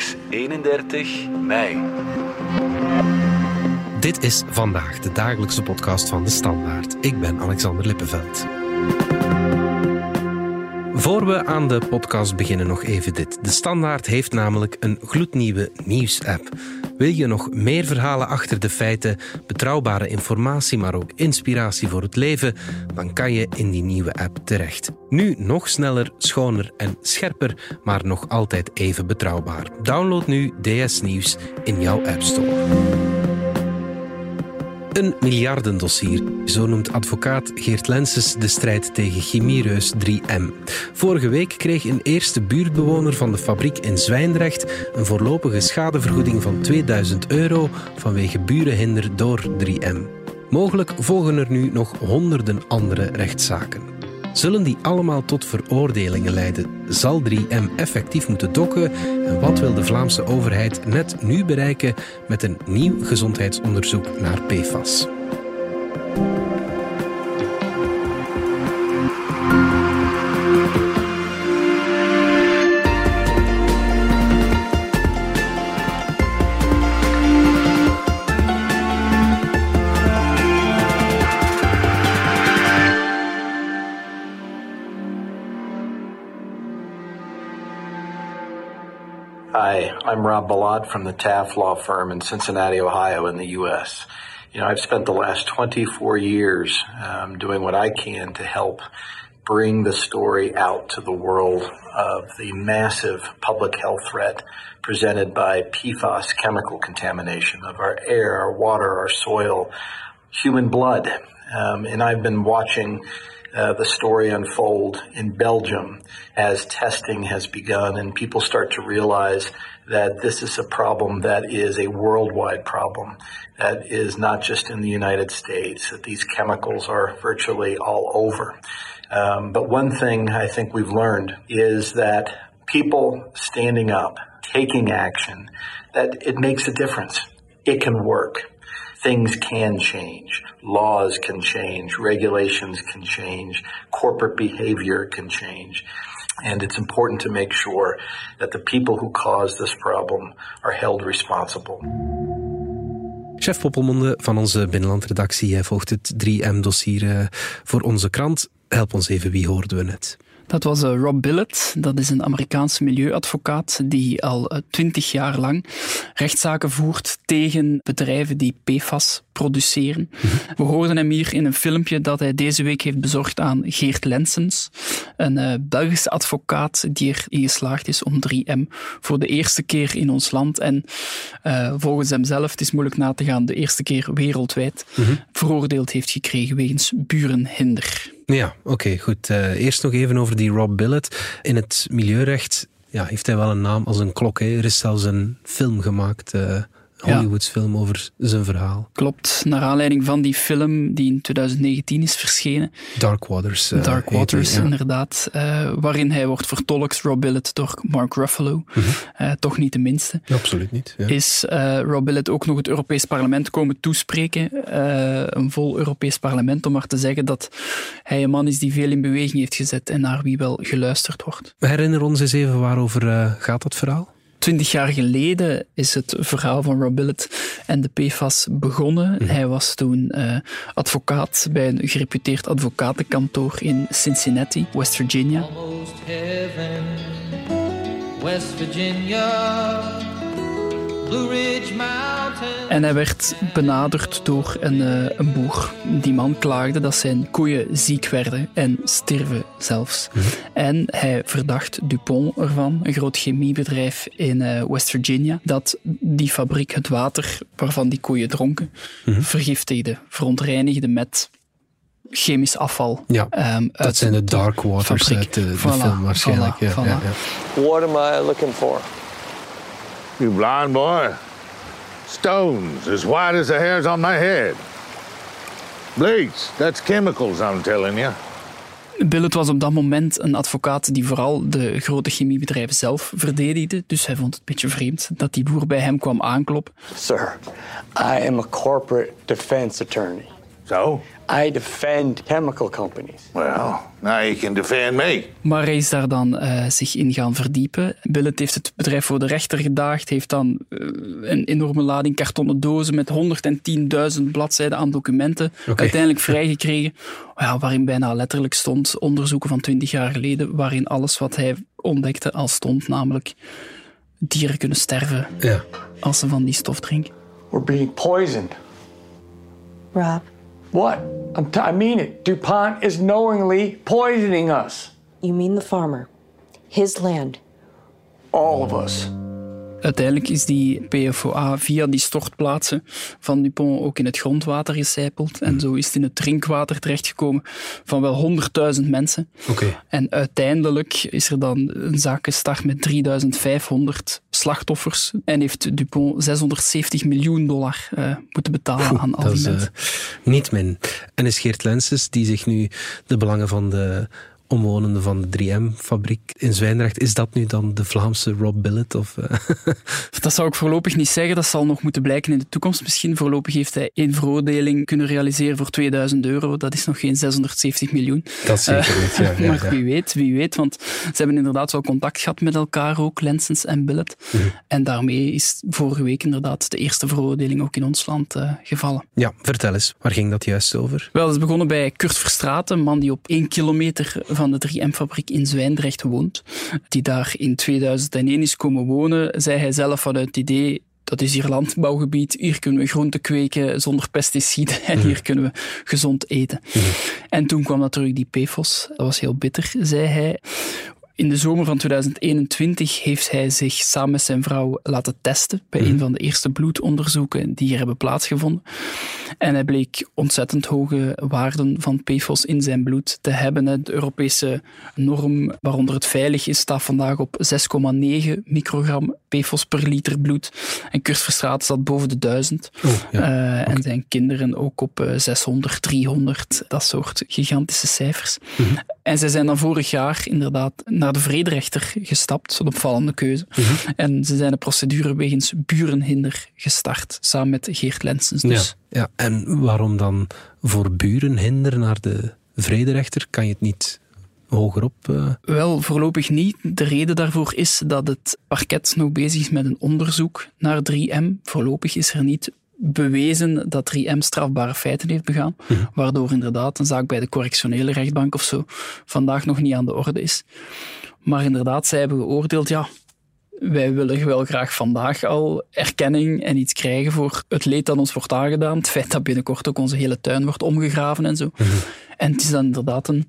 is 31 mei. Dit is vandaag de dagelijkse podcast van de Standaard. Ik ben Alexander Lippenveld. Voor we aan de podcast beginnen, nog even dit. De Standaard heeft namelijk een gloednieuwe nieuws-app. Wil je nog meer verhalen achter de feiten, betrouwbare informatie, maar ook inspiratie voor het leven? Dan kan je in die nieuwe app terecht. Nu nog sneller, schoner en scherper, maar nog altijd even betrouwbaar. Download nu DS Nieuws in jouw App Store. Een miljardendossier, zo noemt advocaat Geert Lenses de strijd tegen chemiereus 3M. Vorige week kreeg een eerste buurtbewoner van de fabriek in Zwijndrecht een voorlopige schadevergoeding van 2000 euro vanwege burenhinder door 3M. Mogelijk volgen er nu nog honderden andere rechtszaken. Zullen die allemaal tot veroordelingen leiden? Zal 3M effectief moeten dokken? En wat wil de Vlaamse overheid net nu bereiken met een nieuw gezondheidsonderzoek naar PFAS? I'm Rob Ballad from the Taft Law Firm in Cincinnati, Ohio, in the U.S. You know, I've spent the last 24 years um, doing what I can to help bring the story out to the world of the massive public health threat presented by PFAS chemical contamination of our air, our water, our soil, human blood. Um, and I've been watching uh, the story unfold in Belgium as testing has begun and people start to realize that this is a problem that is a worldwide problem, that is not just in the United States, that these chemicals are virtually all over. Um, but one thing I think we've learned is that people standing up, taking action, that it makes a difference. It can work things can change. Laws can change. Regulations can change. Corporate behavior can change. And it's important to make sure that the people who caused this problem are held responsible. Chef Poppelmonde van onze binnenlandredactie volgt het 3M-dossier eh, voor onze krant. Help ons even, wie hoorden we net? Dat was uh, Rob Billett. Dat is een Amerikaanse milieuadvocaat die al eh, twintig jaar lang rechtszaken voert tegen bedrijven die PFAS produceren. We hoorden hem hier in een filmpje dat hij deze week heeft bezorgd aan Geert Lensens, een uh, Belgische advocaat die erin geslaagd is om 3M voor de eerste keer in ons land en volgens hemzelf, het is moeilijk na te gaan, de eerste keer wereldwijd mhm. veroordeeld heeft gekregen wegens burenhinder. Ja, oké, goed. Uh, eerst nog even over die Rob Billet. In het milieurecht ja, heeft hij wel een naam als een klok. Hè. Er is zelfs een film gemaakt Hollywoods film over zijn verhaal. Klopt, naar aanleiding van die film die in 2019 is verschenen. Dark Waters. Uh, Dark Waters, inderdaad. Uh, waarin hij wordt vertolkt, Rob Billet, door Mark Ruffalo. Mm -hmm. toch niet de minste. absoluut niet. Ja. Is Rob Billet ook nog het Europees Parlement komen toespreken. een vol Europees Parlement, om maar te zeggen dat hij een man is die veel in beweging heeft gezet en naar wie wel geluisterd wordt. We herinneren ons eens even waarover gaat dat verhaal? Twintig jaar geleden is het verhaal van Rob Billet en de PFAS begonnen. Mhm. Hij was toen uh, advocaat bij een gereputeerd advocatenkantoor in Cincinnati, West Virginia. Heaven, West Virginia. En hij werd benaderd door een, uh, een boer. Die man klaagde dat zijn koeien ziek werden en stierven zelfs. Mhm. En hij verdacht Dupont ervan, een groot chemiebedrijf in uh, West Virginia, dat die fabriek het water waarvan die koeien dronken mm vergiftigde, verontreinigde met chemisch afval. Ja, um, dat zijn de dark waters fabriek. uit de, de voilà, film waarschijnlijk. Voilà, ja, voilà. Ja, ja. What am I looking for? You blind boy. Stones as white as the hairs on my head. Bleach, that's chemicals, I'm telling you. Billet was op dat moment een advocaat die vooral de grote chemiebedrijven zelf verdedigde. Dus hij vond het een beetje vreemd dat die boer bij hem kwam aankloppen. Sir, I am a corporate defense attorney. So? I defend chemical companies. Well, now you can defend me. Maar hij is daar dan uh, zich in gaan verdiepen. Billet heeft het bedrijf voor de rechter gedaagd, heeft dan uh, een enorme lading kartonnen dozen met 110.000 bladzijden aan documenten okay. uiteindelijk vrijgekregen, ja, waarin bijna letterlijk stond onderzoeken van 20 jaar geleden, waarin alles wat hij ontdekte al stond, namelijk dieren kunnen sterven ja. als ze van die stof drinken. We're being poisoned. Rob. What? I'm t I mean it. DuPont is knowingly poisoning us. You mean the farmer? His land? All of us. Uiteindelijk is die PFOA via die stortplaatsen van Dupont ook in het grondwater gecijpeld. En zo is het in het drinkwater terechtgekomen van wel 100.000 mensen. Okay. En uiteindelijk is er dan een zaak gestart met 3500 slachtoffers. En heeft Dupont 670 miljoen dollar uh, moeten betalen aan al die mensen. Uh, niet min. En is Geert Lenses, die zich nu de belangen van de omwonenden van de 3M-fabriek in Zwijndrecht. Is dat nu dan de Vlaamse Rob Billet? Of, uh... Dat zou ik voorlopig niet zeggen. Dat zal nog moeten blijken in de toekomst. Misschien voorlopig heeft hij één veroordeling kunnen realiseren voor 2000 euro. Dat is nog geen 670 miljoen. Dat zeker niet, ja, ja, maar wie weet, wie weet. Want ze hebben inderdaad wel contact gehad met elkaar ook, Lensens en Billet. Mhm. En daarmee is vorige week inderdaad de eerste veroordeling ook in ons land uh, gevallen. Ja, vertel eens. Waar ging dat juist over? Wel, het is begonnen bij Kurt Verstraeten, een man die op één kilometer van de 3M-fabriek in Zwijndrecht woont. Die daar in 2001 is komen wonen, zei hij zelf vanuit het idee dat is hier landbouwgebied, hier kunnen we groenten kweken zonder pesticiden en hier kunnen we gezond eten. Mhm. En toen kwam natuurlijk die PFOS, dat was heel bitter, zei hij. In de zomer van 2021 heeft hij zich samen met zijn vrouw laten testen bij een van de eerste bloedonderzoeken die hier hebben plaatsgevonden. En hij bleek ontzettend hoge waarden van PFOS in zijn bloed te hebben. De Europese norm waaronder het veilig is staat vandaag op 6,9 microgram PFOS per liter bloed. En Kurt Verstraeten zat boven de 1000. Oh, ja. uh, okay. En zijn kinderen ook op uh, 600, 300, dat soort gigantische cijfers. Mhm. Mm -hmm. En zij zijn dan vorig jaar inderdaad naar de vrederechter gestapt, een opvallende keuze. Mhm. Mm -hmm. En ze zijn de procedure wegens burenhinder gestart, samen met Geert Lensens. Dus. Ja, ja, en waarom dan voor burenhinder naar de vrederechter? Kan je het niet hogerop? Uh... Wel, voorlopig niet. De reden daarvoor is dat het parket nog bezig is met een onderzoek naar 3M. Voorlopig is er niet bewezen dat 3M strafbare feiten heeft begaan, Mhm. waardoor inderdaad een zaak bij de correctionele rechtbank of zo vandaag nog niet aan de orde is. Maar inderdaad, zij hebben geoordeeld, ja, wij willen wel graag vandaag al erkenning en iets krijgen voor het leed dat ons wordt aangedaan. Het feit dat binnenkort ook onze hele tuin wordt omgegraven en zo. Mhm. En het is dan inderdaad een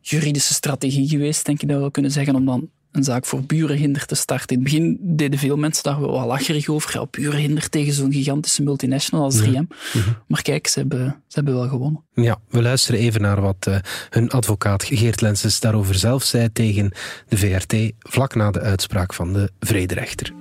juridische strategie geweest, denk ik dat we kunnen zeggen, om dan een zaak voor burenhinder te starten. In het begin deden veel mensen daar wel lacherig over. Ja, burenhinder tegen zo'n gigantische multinational als 3M. Mhm. Maar kijk, ze hebben, ze hebben wel gewonnen. Ja, we luisteren even naar wat uh, hun advocaat Geert Lenses daarover zelf zei tegen de VRT vlak na de uitspraak van de vrederechter.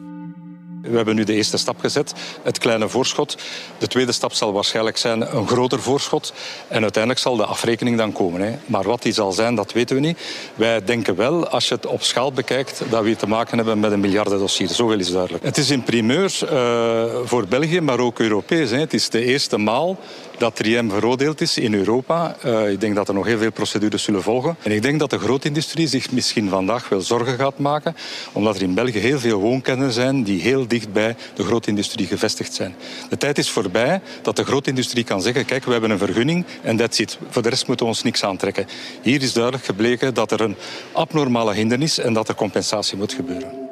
We hebben nu de eerste stap gezet, het kleine voorschot. De tweede stap zal waarschijnlijk zijn een groter voorschot. En uiteindelijk zal de afrekening dan komen. Hè. Maar wat die zal zijn, dat weten we niet. Wij denken wel, als je het op schaal bekijkt, dat we te maken hebben met een miljardendossier. Zoveel is duidelijk. Het is een primeur uh, voor België, maar ook Europees. Hè. Het is de eerste maal dat 3M veroordeeld is in Europa. Uh, ik denk dat er nog heel veel procedures zullen volgen. En ik denk dat de grootindustrie zich misschien vandaag wel zorgen gaat maken, omdat er in België heel veel woonkernen zijn die heel dicht bij de grootindustrie gevestigd zijn. De tijd is voorbij dat de grootindustrie kan zeggen, kijk, we hebben een vergunning en that's it. Voor de rest moeten we ons niks aantrekken. Hier is duidelijk gebleken dat er een abnormale hindernis en dat er compensatie moet gebeuren.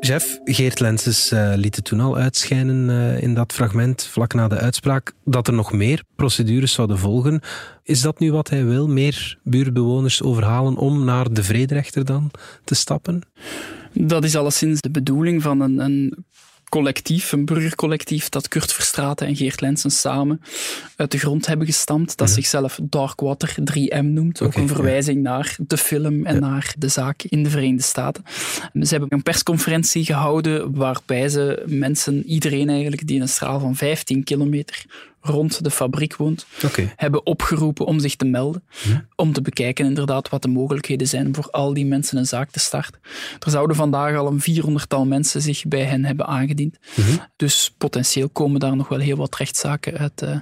Jeff, Geert Lenses uh, liet het toen al uitschijnen uh, in dat fragment, vlak na de uitspraak, dat er nog meer procedures zouden volgen. Is dat nu wat hij wil? Meer buurtbewoners overhalen om naar de vrederechter dan te stappen? Dat is alleszins de bedoeling van een, een collectief, een burgercollectief, dat Kurt Verstraeten en Geert Lensen samen uit de grond hebben gestampt, dat mm -hmm. zichzelf Darkwater 3M noemt. Ook okay, een verwijzing ja. naar de film en ja. naar de zaak in de Verenigde Staten. Ze hebben een persconferentie gehouden waarbij ze mensen, iedereen eigenlijk, die in een straal van 15 kilometer rond de fabriek woont, okay. hebben opgeroepen om zich te melden. Hm? Om te bekijken inderdaad wat de mogelijkheden zijn voor al die mensen een zaak te starten. Er zouden vandaag al een vierhonderdtal mensen zich bij hen hebben aangediend. Hm? Dus potentieel komen daar nog wel heel wat rechtszaken uit, uh,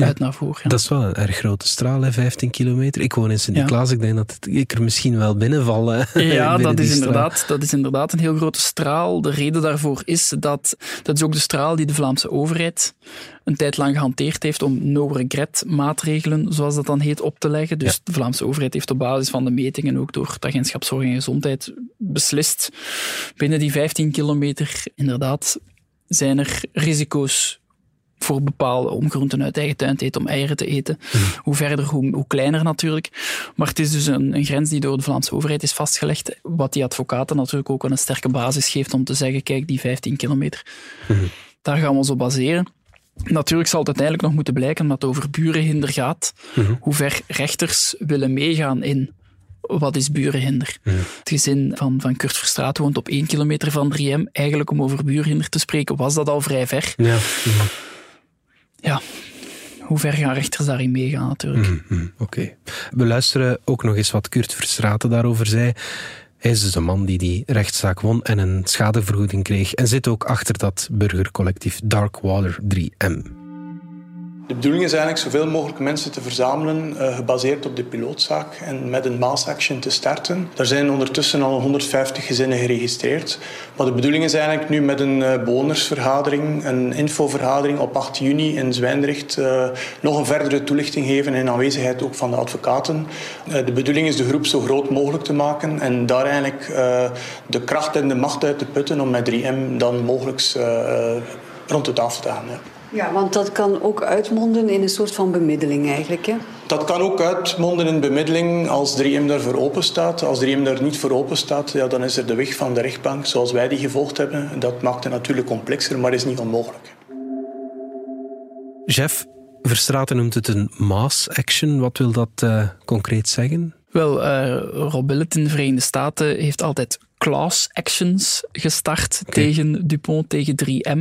uit naar voren. Dat is wel een erg grote straal, hè, 15 kilometer. Ik woon in Sint-Niklaas, ik denk dat ik er misschien wel binnenval. Ja, dat is, inderdaad, dat is inderdaad een heel grote straal. De reden daarvoor is dat dat is ook de straal die de Vlaamse overheid een tijd lang gehanteerd heeft om no-regret maatregelen, zoals dat dan heet, op te leggen. Dus de Vlaamse overheid heeft op basis van de metingen, ook door het agentschap Zorg en Gezondheid, beslist binnen die 15 kilometer inderdaad zijn er risico's voor bepaalde om groenten uit eigen tuin te eten, om eieren te eten. Mhm. Hoe verder, hoe, hoe, kleiner natuurlijk. Maar het is dus een, een, grens die door de Vlaamse overheid is vastgelegd, wat die advocaten natuurlijk ook een sterke basis geeft om te zeggen, kijk, die 15 kilometer, mhm. daar gaan we ons op baseren. Natuurlijk zal het uiteindelijk nog moeten blijken, omdat het over burenhinder gaat, mhm. hoe ver rechters willen meegaan in wat is burenhinder. Het gezin van, van Kurt Verstraat woont op één kilometer van 3M. Eigenlijk om over burenhinder te spreken, was dat al vrij ver. Ja ja, hoe ver gaan rechters daarin meegaan natuurlijk. Mm, mm, oké. We luisteren ook nog eens wat Kurt Verstraten daarover zei. Hij is dus de man die die rechtszaak won en een schadevergoeding kreeg en zit ook achter dat burgercollectief Darkwater 3M. De bedoeling is eigenlijk zoveel mogelijk mensen te verzamelen, uh, gebaseerd op de pilootzaak en met een mass action te starten. Er zijn ondertussen al 150 gezinnen geregistreerd. Maar de bedoeling is eigenlijk nu met een uh, bewonersvergadering, een infovergadering op 8 juni in Zwijndrecht, uh, nog een verdere toelichting geven in aanwezigheid ook van de advocaten. de bedoeling is de groep zo groot mogelijk te maken en daar eigenlijk de kracht en de macht uit te putten om met 3M dan mogelijk rond de tafel te gaan. Ja. Ja, want dat kan ook uitmonden in een soort van bemiddeling eigenlijk. Hè? Dat kan ook uitmonden in bemiddeling als 3M daarvoor open staat. Als 3M daar niet voor open staat, ja, dan is er de weg van de rechtbank zoals wij die gevolgd hebben. Dat maakt het natuurlijk complexer, maar is niet onmogelijk. Jeff, Verstraten noemt het een mass action. Wat wil dat uh, concreet zeggen? Wel, uh, Rob Billet in de Verenigde Staten heeft altijd class actions gestart tegen Dupont, tegen 3M.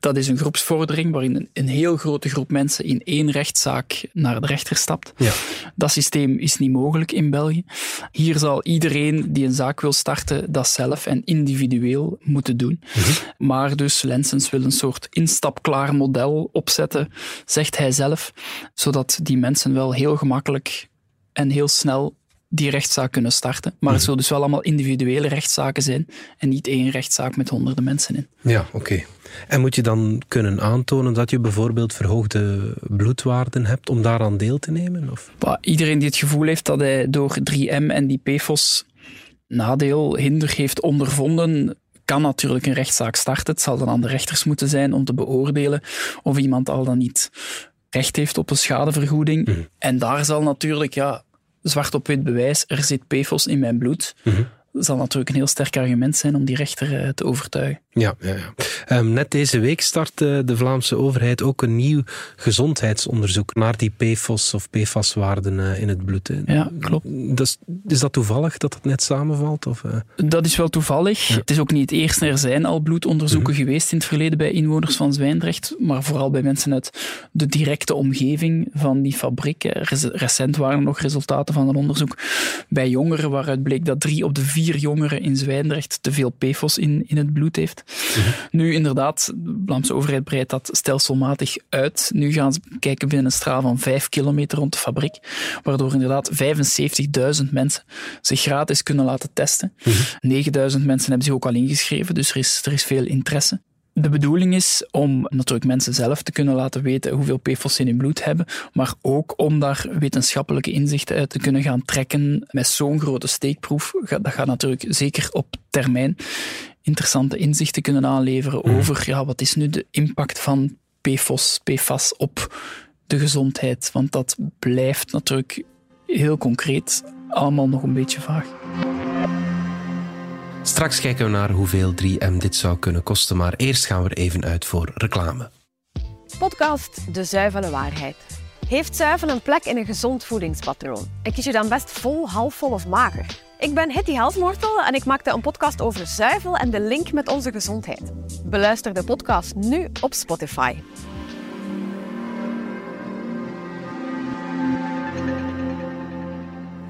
Dat is een groepsvordering waarin een, heel grote groep mensen in één rechtszaak naar de rechter stapt. Ja. Dat systeem is niet mogelijk in België. Hier zal iedereen die een zaak wil starten dat zelf en individueel moeten doen. Mhm. Maar dus Lensens wil een soort instapklaar model opzetten, zegt hij zelf, zodat die mensen wel heel gemakkelijk en heel snel die rechtszaak kunnen starten. Maar het mhm. zullen dus wel allemaal individuele rechtszaken zijn en niet één rechtszaak met honderden mensen in. Ja, oké. En moet je dan kunnen aantonen dat je bijvoorbeeld verhoogde bloedwaarden hebt om daaraan deel te nemen? Of? iedereen die het gevoel heeft dat hij door 3M en die PFOS nadeel, hinder heeft ondervonden, kan natuurlijk een rechtszaak starten. Het zal dan aan de rechters moeten zijn om te beoordelen of iemand al dan niet recht heeft op een schadevergoeding. Mhm. En daar zal natuurlijk, ja, zwart op wit bewijs, er zit PFOS in mijn bloed. Mhm zal natuurlijk een heel sterk argument zijn om die rechter eh, te overtuigen. Ja, ja, ja. Ehm, net deze week start de Vlaamse overheid ook een nieuw gezondheidsonderzoek naar die PFOS of PFAS-waarden eh, in het bloed. Ja, klopt. Dus, is dat toevallig dat het net samenvalt? Of, uh... Dat is wel toevallig. Het is ook niet het eerste. Er zijn al bloedonderzoeken mhm. geweest in het verleden bij inwoners van Zwijndrecht, maar vooral bij mensen uit de directe omgeving van die fabriek. Recent waren er nog resultaten van een onderzoek bij jongeren waaruit bleek dat drie op de vier jongeren in Zwijndrecht te veel PFOS in, in het bloed heeft. Mhm. Nu, inderdaad, de Vlaamse overheid breidt dat stelselmatig uit. Nu gaan ze kijken binnen een straal van vijf kilometer rond de fabriek, waardoor inderdaad 75.000 mensen zich gratis kunnen laten testen. Mm 9.000 mensen hebben zich ook al ingeschreven, dus er is, er is veel interesse. De bedoeling is om natuurlijk mensen zelf te kunnen laten weten hoeveel PFOS ze in hun bloed hebben, maar ook om daar wetenschappelijke inzichten uit te kunnen gaan trekken met zo'n grote steekproef. Dat gaat natuurlijk zeker op termijn interessante inzichten kunnen aanleveren mhm. over ja, wat is nu de impact van PFOS, PFAS op de gezondheid. Want dat blijft natuurlijk heel concreet allemaal nog een beetje vaag. Straks kijken we naar hoeveel 3M dit zou kunnen kosten, maar eerst gaan we er even uit voor reclame. Podcast De Zuivele Waarheid. Heeft zuivel een plek in een gezond voedingspatroon? En kies je dan best vol, halfvol of mager? Ik ben Hetty Helsmortel en ik maakte een podcast over zuivel en de link met onze gezondheid. Beluister de podcast nu op Spotify.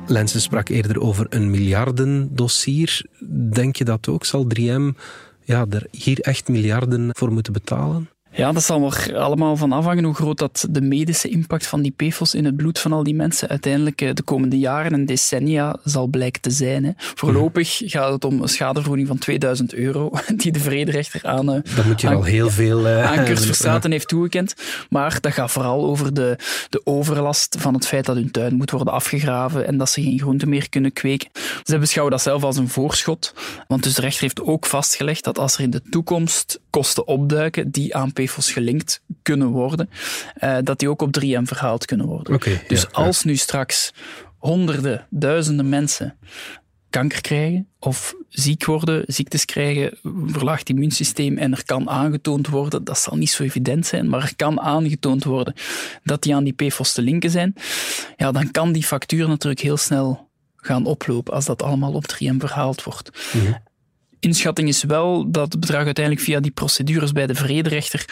Lensen sprak eerder over een miljardendossier. Denk je dat ook? Zal 3M ja, er hier echt miljarden voor moeten betalen? Ja, dat zal er allemaal van afhangen hoe groot dat de medische impact van die PFOS in het bloed van al die mensen uiteindelijk eh, de komende jaren en decennia zal blijken te zijn. Hè. Voorlopig gaat het om een schadevergoeding van 2000 euro die de vrederechter aan, uh, Dan moet je al heel veel uh, aan Verstraeten heeft toegekend. Maar dat gaat vooral over de, de overlast van het feit dat hun tuin moet worden afgegraven en dat ze geen groenten meer kunnen kweken. Ze beschouwen dat zelf als een voorschot, want dus de rechter heeft ook vastgelegd dat als er in de toekomst kosten opduiken die aan PFOS gelinkt kunnen worden, uh, dat die ook op 3M verhaald kunnen worden. Okay, dus ja, als nu straks honderden, duizenden mensen kanker krijgen of ziek worden, ziektes krijgen, verlaagd immuunsysteem en er kan aangetoond worden, dat zal niet zo evident zijn, maar er kan aangetoond worden dat die aan die PFOS te linken zijn, ja, dan kan die factuur natuurlijk heel snel gaan oplopen als dat allemaal op 3M verhaald wordt. Mhm. Mm -hmm. Inschatting is wel dat het bedrag uiteindelijk via die procedures bij de vrederechter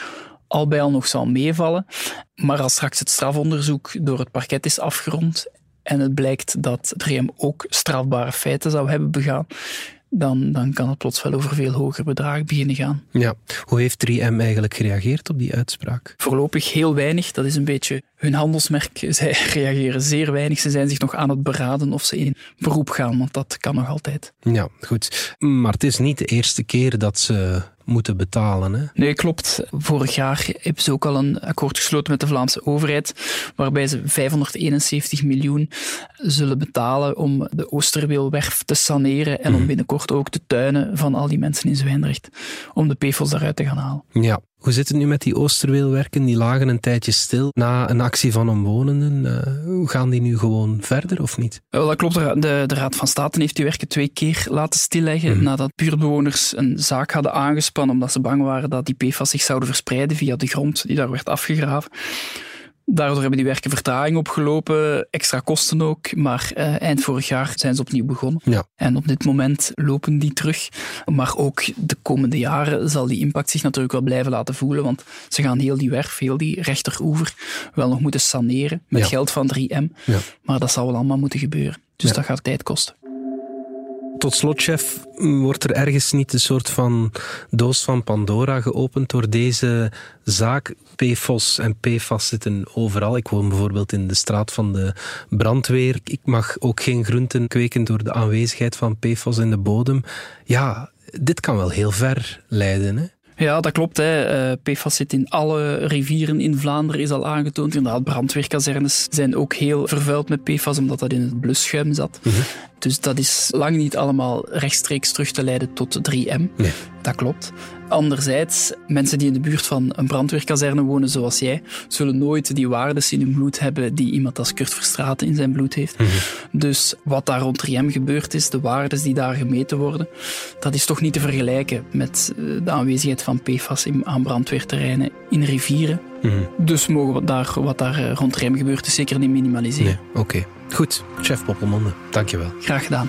al bij al nog zal meevallen. Maar als straks het strafonderzoek door het parket is afgerond en het blijkt dat 3M ook strafbare feiten zou hebben begaan, dan, dan kan het plots wel over veel hoger bedragen beginnen gaan. Ja. Hoe heeft 3M eigenlijk gereageerd op die uitspraak? Voorlopig heel weinig. Dat is een beetje hun handelsmerk. Zij reageren zeer weinig. Ze zijn zich nog aan het beraden of ze in beroep gaan, want dat kan nog altijd. Ja, goed. Maar het is niet de eerste keer dat ze moeten betalen. Hè? Nee, klopt. Vorig jaar hebben ze ook al een akkoord gesloten met de Vlaamse overheid, waarbij ze 571 miljoen zullen betalen om de Oosterweelwerf te saneren en om binnenkort ook de tuinen van al die mensen in Zwijndrecht, om de PFOS daaruit te gaan halen. Ja. Hoe zit het nu met die Oosterweelwerken? Die lagen een tijdje stil na een actie van omwonenden. Uh, hoe gaan die nu gewoon verder of niet? Wel, dat klopt. De, de Raad van State heeft die werken twee keer laten stilleggen mm. nadat buurtbewoners een zaak hadden aangespannen omdat ze bang waren dat die PFAS zich zouden verspreiden via de grond die daar werd afgegraven. Daardoor hebben die werken vertraging opgelopen, extra kosten ook, maar uh, eind vorig jaar zijn ze opnieuw begonnen. Ja. En op dit moment lopen die terug. Maar ook de komende jaren zal die impact zich natuurlijk wel blijven laten voelen, want ze gaan heel die werf, heel die rechteroever wel nog moeten saneren met ja. geld van 3M. Ja. Maar dat zal wel allemaal moeten gebeuren. Dus dat gaat tijd kosten. Tot slot, chef, wordt er ergens niet een soort van doos van Pandora geopend door deze zaak? PFOS en PFAS zitten overal. Ik woon bijvoorbeeld in de straat van de brandweer. Ik mag ook geen groenten kweken door de aanwezigheid van PFOS in de bodem. Ja, dit kan wel heel ver leiden, hè? Ja, dat klopt. Hè. Uh, PFAS zit in alle rivieren in Vlaanderen, is al aangetoond. Inderdaad, brandweerkazernes zijn ook heel vervuild met PFAS, omdat dat in het blusschuim zat. Mm -hmm. Dus dat is lang niet allemaal rechtstreeks terug te leiden tot 3M. Nee. Dat klopt. Anderzijds, mensen die in de buurt van een brandweerkazerne wonen zoals jij, zullen nooit die waardes in hun bloed hebben die iemand als Kurt Verstraeten in zijn bloed heeft. Mm -hmm. Dus wat daar rond 3M gebeurd is, de waardes die daar gemeten worden, dat is toch niet te vergelijken met de aanwezigheid van PFAS aan brandweerterreinen in rivieren. Mm -hmm. Dus mogen we daar, wat daar rond 3M gebeurt, is zeker niet minimaliseren. Nee, Oké, okay. Goed. Chef Poppelmonde, dankjewel. Graag gedaan.